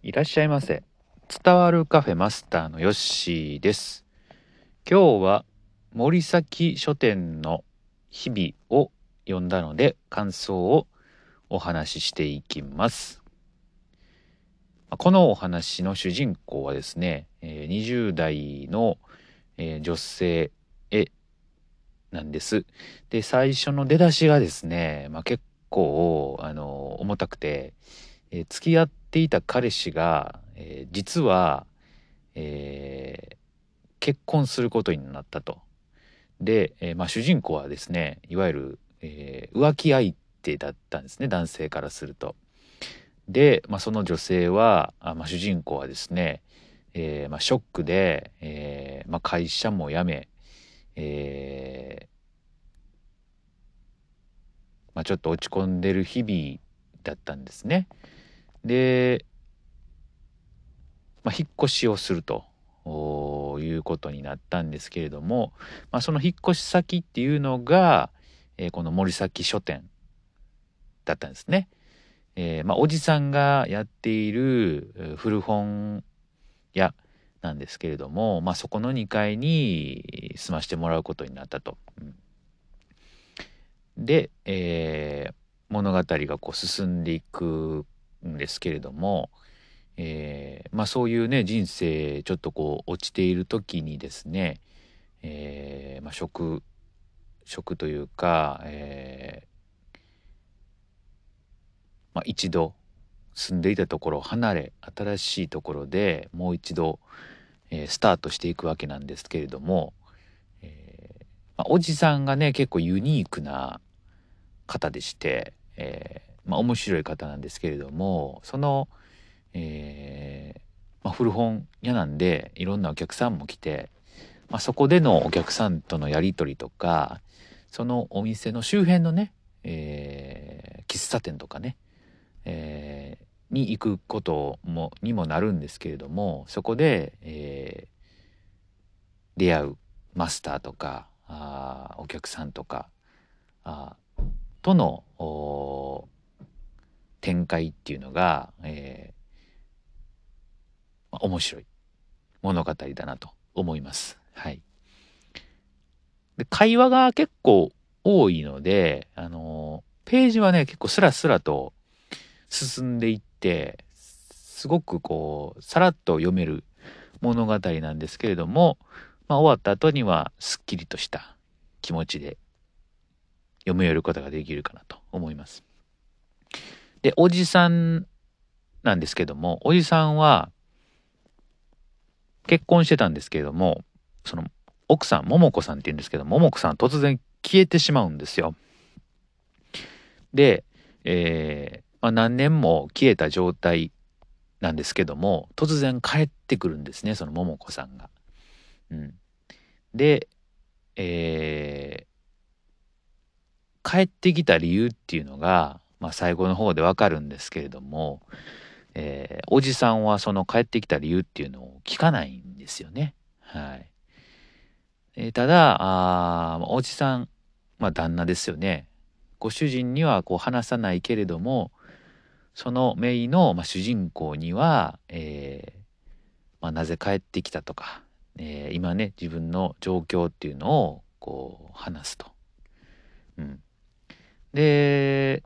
いらっしゃいませ。伝わるカフェマスターのヨッシーです。今日は森崎書店の日々を読んだので感想をお話ししていきます。このお話の主人公はですね、20代の、女性へなんです。で、最初の出だしがですね、まあ、結構、あの、重たくて、えー付き合っていた彼氏が、えー実は、えー結婚することになったと。で、えーまあ、主人公はですねいわゆる、え浮気相手だったんですね男性からすると。で、まあ、その女性はあ、まあ、主人公はですね、えーまあ、ショックで、えーまあ、会社も辞め、えーまあ、ちょっと落ち込んでる日々だったんですね。で、まあ、引っ越しをするということになったんですけれども、まあ、その引っ越し先っていうのが、えーこの森崎書店だったんですね。えーまあ、おじさんがやっている古本屋なんですけれども、まあ、そこの2階に住ましてもらうことになったと。で、えー物語がこう進んでいくんですけれども、えーまあそういうね人生ちょっとこう落ちている時にですね、えーまあ、職職というか、えーまあ、一度住んでいたところを離れ新しいところでもう一度、えースタートしていくわけなんですけれども、えーまあ、おじさんがね結構ユニークな方でして、えーまあ、面白い方なんですけれどもその、えーまあ、古本屋なんでいろんなお客さんも来て、まあ、そこでのお客さんとのやり取りとかそのお店の周辺のね、えー喫茶店とかね、えーに行くこともにもなるんですけれどもそこで、えー出会うマスターとかあーお客さんとかあとのおー展開っていうのが、えー面白い物語だなと思います。はい、で会話が結構多いので、あのーページはね結構スラスラと進んでいってすごくこうさらっと読める物語なんですけれども、まあ、終わった後にはすっきりとした気持ちで読み終えることができるかなと思います。でおじさんなんですけどもおじさんは結婚してたんですけれどもその奥さん桃子さんって言うんですけど桃子さん突然消えてしまうんですよ。で、えーまあ、何年も消えた状態なんですけども突然帰ってくるんですねその桃子さんが。うん、で、えー帰ってきた理由っていうのが、まあ、最後の方でわかるんですけれども、えーおじさんはその帰ってきた理由っていうのを聞かないんですよね。はいえーただあおじさん、まあ、旦那ですよね。ご主人にはこう話さないけれどもそのメイの、まあ、主人公には、えーまあ、なぜ帰ってきたとか、えー今ね自分の状況っていうのをこう話すと。うん、で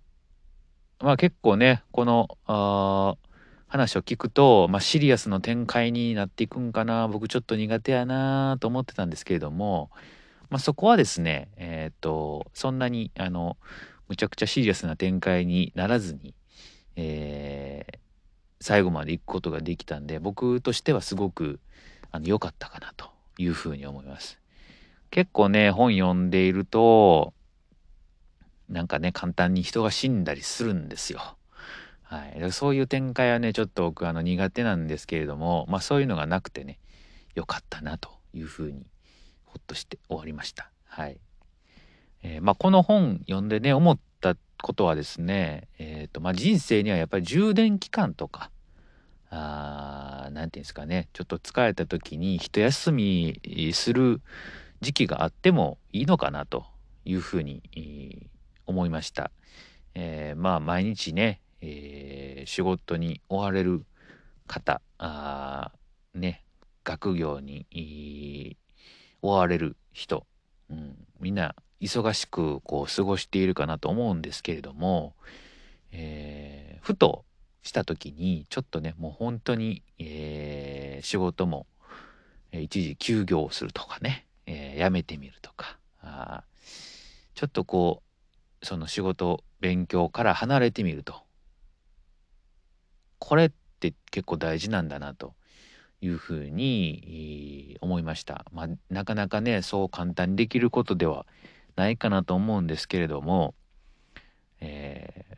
まあ結構ねこの話を聞くと、まあ、シリアスの展開になっていくんかな僕ちょっと苦手やなと思ってたんですけれども、まあ、そこはですねえっ、とそんなにあのむちゃくちゃシリアスな展開にならずに、えー最後まで行くことができたんで僕としてはすごくあの良かったかなというふうに思います。結構ね本読んでいるとなんかね簡単に人が死んだりするんですよ。はい、そういう展開はねちょっと僕あの苦手なんですけれども、まあ、そういうのがなくてね良かったなというふうにほっとして終わりました。はいえーまあ、この本読んでね思ったことはですね、えーとまあ、人生にはやっぱり充電期間とかあーなんていうんですかねちょっと疲れた時に一休みする時期があってもいいのかなというふうにえー思いました。えーまあ毎日ね、えー仕事に追われる方あね学業に追われる人、うん、みんな忙しくこう過ごしているかなと思うんですけれども、えー、ふとした時にちょっとねもう本当に、えー、仕事も一時休業するとかね、えー、辞めてみるとかあちょっとこうその仕事勉強から離れてみるとこれって結構大事なんだなというふうに思いました。まあ、なかなかねそう簡単にできることではないかなと思うんですけれども、えー、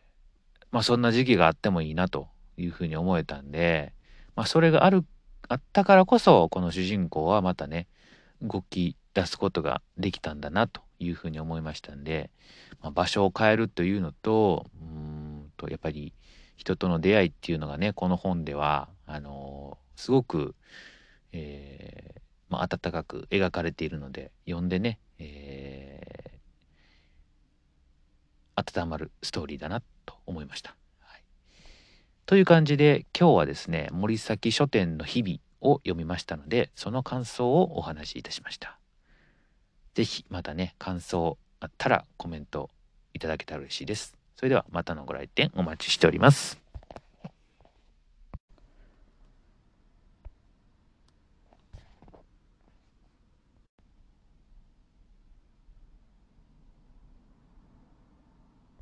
まあそんな時期があってもいいなというふうに思えたんで、まあ、それがあるあったからこそこの主人公はまたね動き出すことができたんだなというふうに思いましたんで、まあ、場所を変えるというのとうんとやっぱり人との出会いっていうのがねこの本ではあのー、すごく、えーまあ、温かく描かれているので読んでね、えー、温まるストーリーだなと思いました。はい、という感じで今日はですね森崎書店の日々を読みましたのでその感想をお話しいたしました。ぜひまたね感想あったらコメントいただけたら嬉しいです。それではまたのご来店お待ちしております。